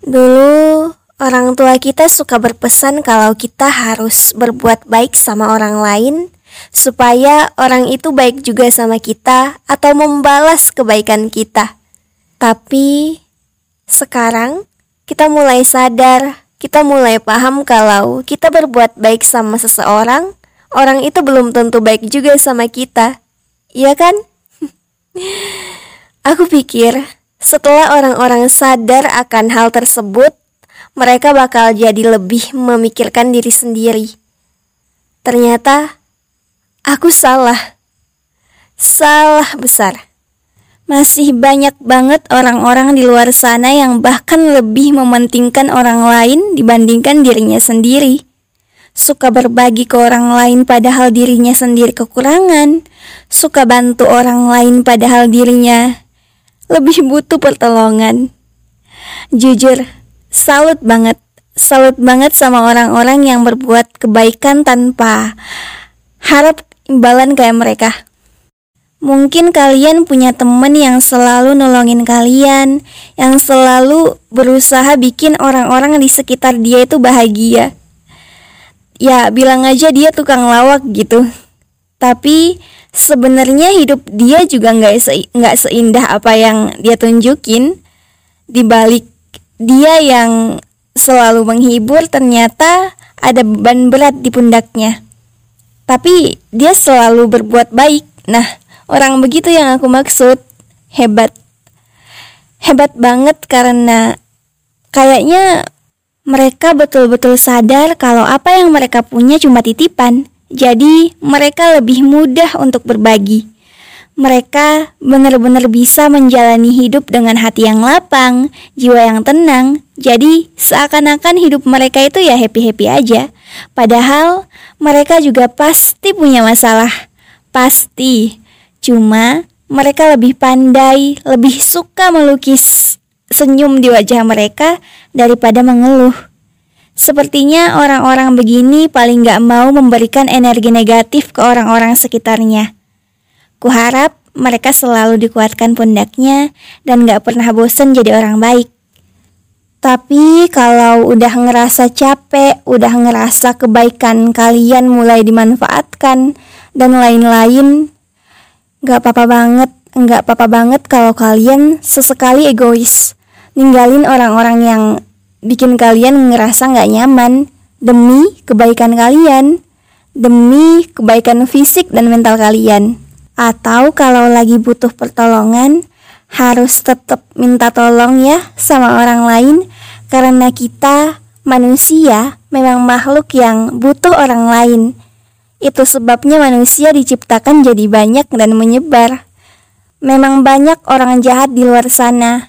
Dulu, orang tua kita suka berpesan kalau kita harus berbuat baik sama orang lain, supaya orang itu baik juga sama kita atau membalas kebaikan kita. Tapi sekarang kita mulai sadar, kita mulai paham kalau kita berbuat baik sama seseorang, orang itu belum tentu baik juga sama kita. Iya kan? Aku pikir setelah orang-orang sadar akan hal tersebut, mereka bakal jadi lebih memikirkan diri sendiri. Ternyata aku salah. Salah besar. Masih banyak banget orang-orang di luar sana yang bahkan lebih mementingkan orang lain dibandingkan dirinya sendiri. Suka berbagi ke orang lain padahal dirinya sendiri kekurangan. Suka bantu orang lain padahal dirinya lebih butuh pertolongan. Jujur, salut banget, salut banget sama orang-orang yang berbuat kebaikan tanpa harap imbalan kayak mereka. Mungkin kalian punya temen yang selalu nolongin kalian, yang selalu berusaha bikin orang-orang di sekitar dia itu bahagia. Ya, bilang aja dia tukang lawak gitu. Tapi sebenarnya hidup dia juga nggak se nggak seindah apa yang dia tunjukin. Di balik dia yang selalu menghibur ternyata ada beban berat di pundaknya. Tapi dia selalu berbuat baik. Nah orang begitu yang aku maksud. Hebat. Hebat banget karena kayaknya mereka betul-betul sadar kalau apa yang mereka punya cuma titipan jadi, mereka lebih mudah untuk berbagi. Mereka benar-benar bisa menjalani hidup dengan hati yang lapang, jiwa yang tenang. Jadi, seakan-akan hidup mereka itu ya happy-happy aja. Padahal, mereka juga pasti punya masalah. Pasti. Cuma, mereka lebih pandai, lebih suka melukis senyum di wajah mereka daripada mengeluh. Sepertinya orang-orang begini paling gak mau memberikan energi negatif ke orang-orang sekitarnya. Kuharap mereka selalu dikuatkan pundaknya dan gak pernah bosan jadi orang baik. Tapi kalau udah ngerasa capek, udah ngerasa kebaikan kalian mulai dimanfaatkan dan lain-lain, gak apa-apa banget, gak apa-apa banget kalau kalian sesekali egois, ninggalin orang-orang yang bikin kalian ngerasa nggak nyaman demi kebaikan kalian, demi kebaikan fisik dan mental kalian. Atau kalau lagi butuh pertolongan, harus tetap minta tolong ya sama orang lain karena kita manusia memang makhluk yang butuh orang lain. Itu sebabnya manusia diciptakan jadi banyak dan menyebar. Memang banyak orang jahat di luar sana,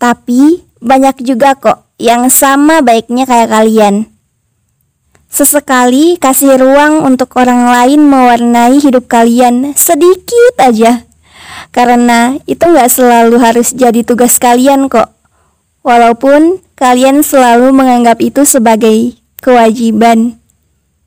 tapi banyak juga kok yang sama baiknya kayak kalian. Sesekali kasih ruang untuk orang lain mewarnai hidup kalian sedikit aja. Karena itu nggak selalu harus jadi tugas kalian kok. Walaupun kalian selalu menganggap itu sebagai kewajiban.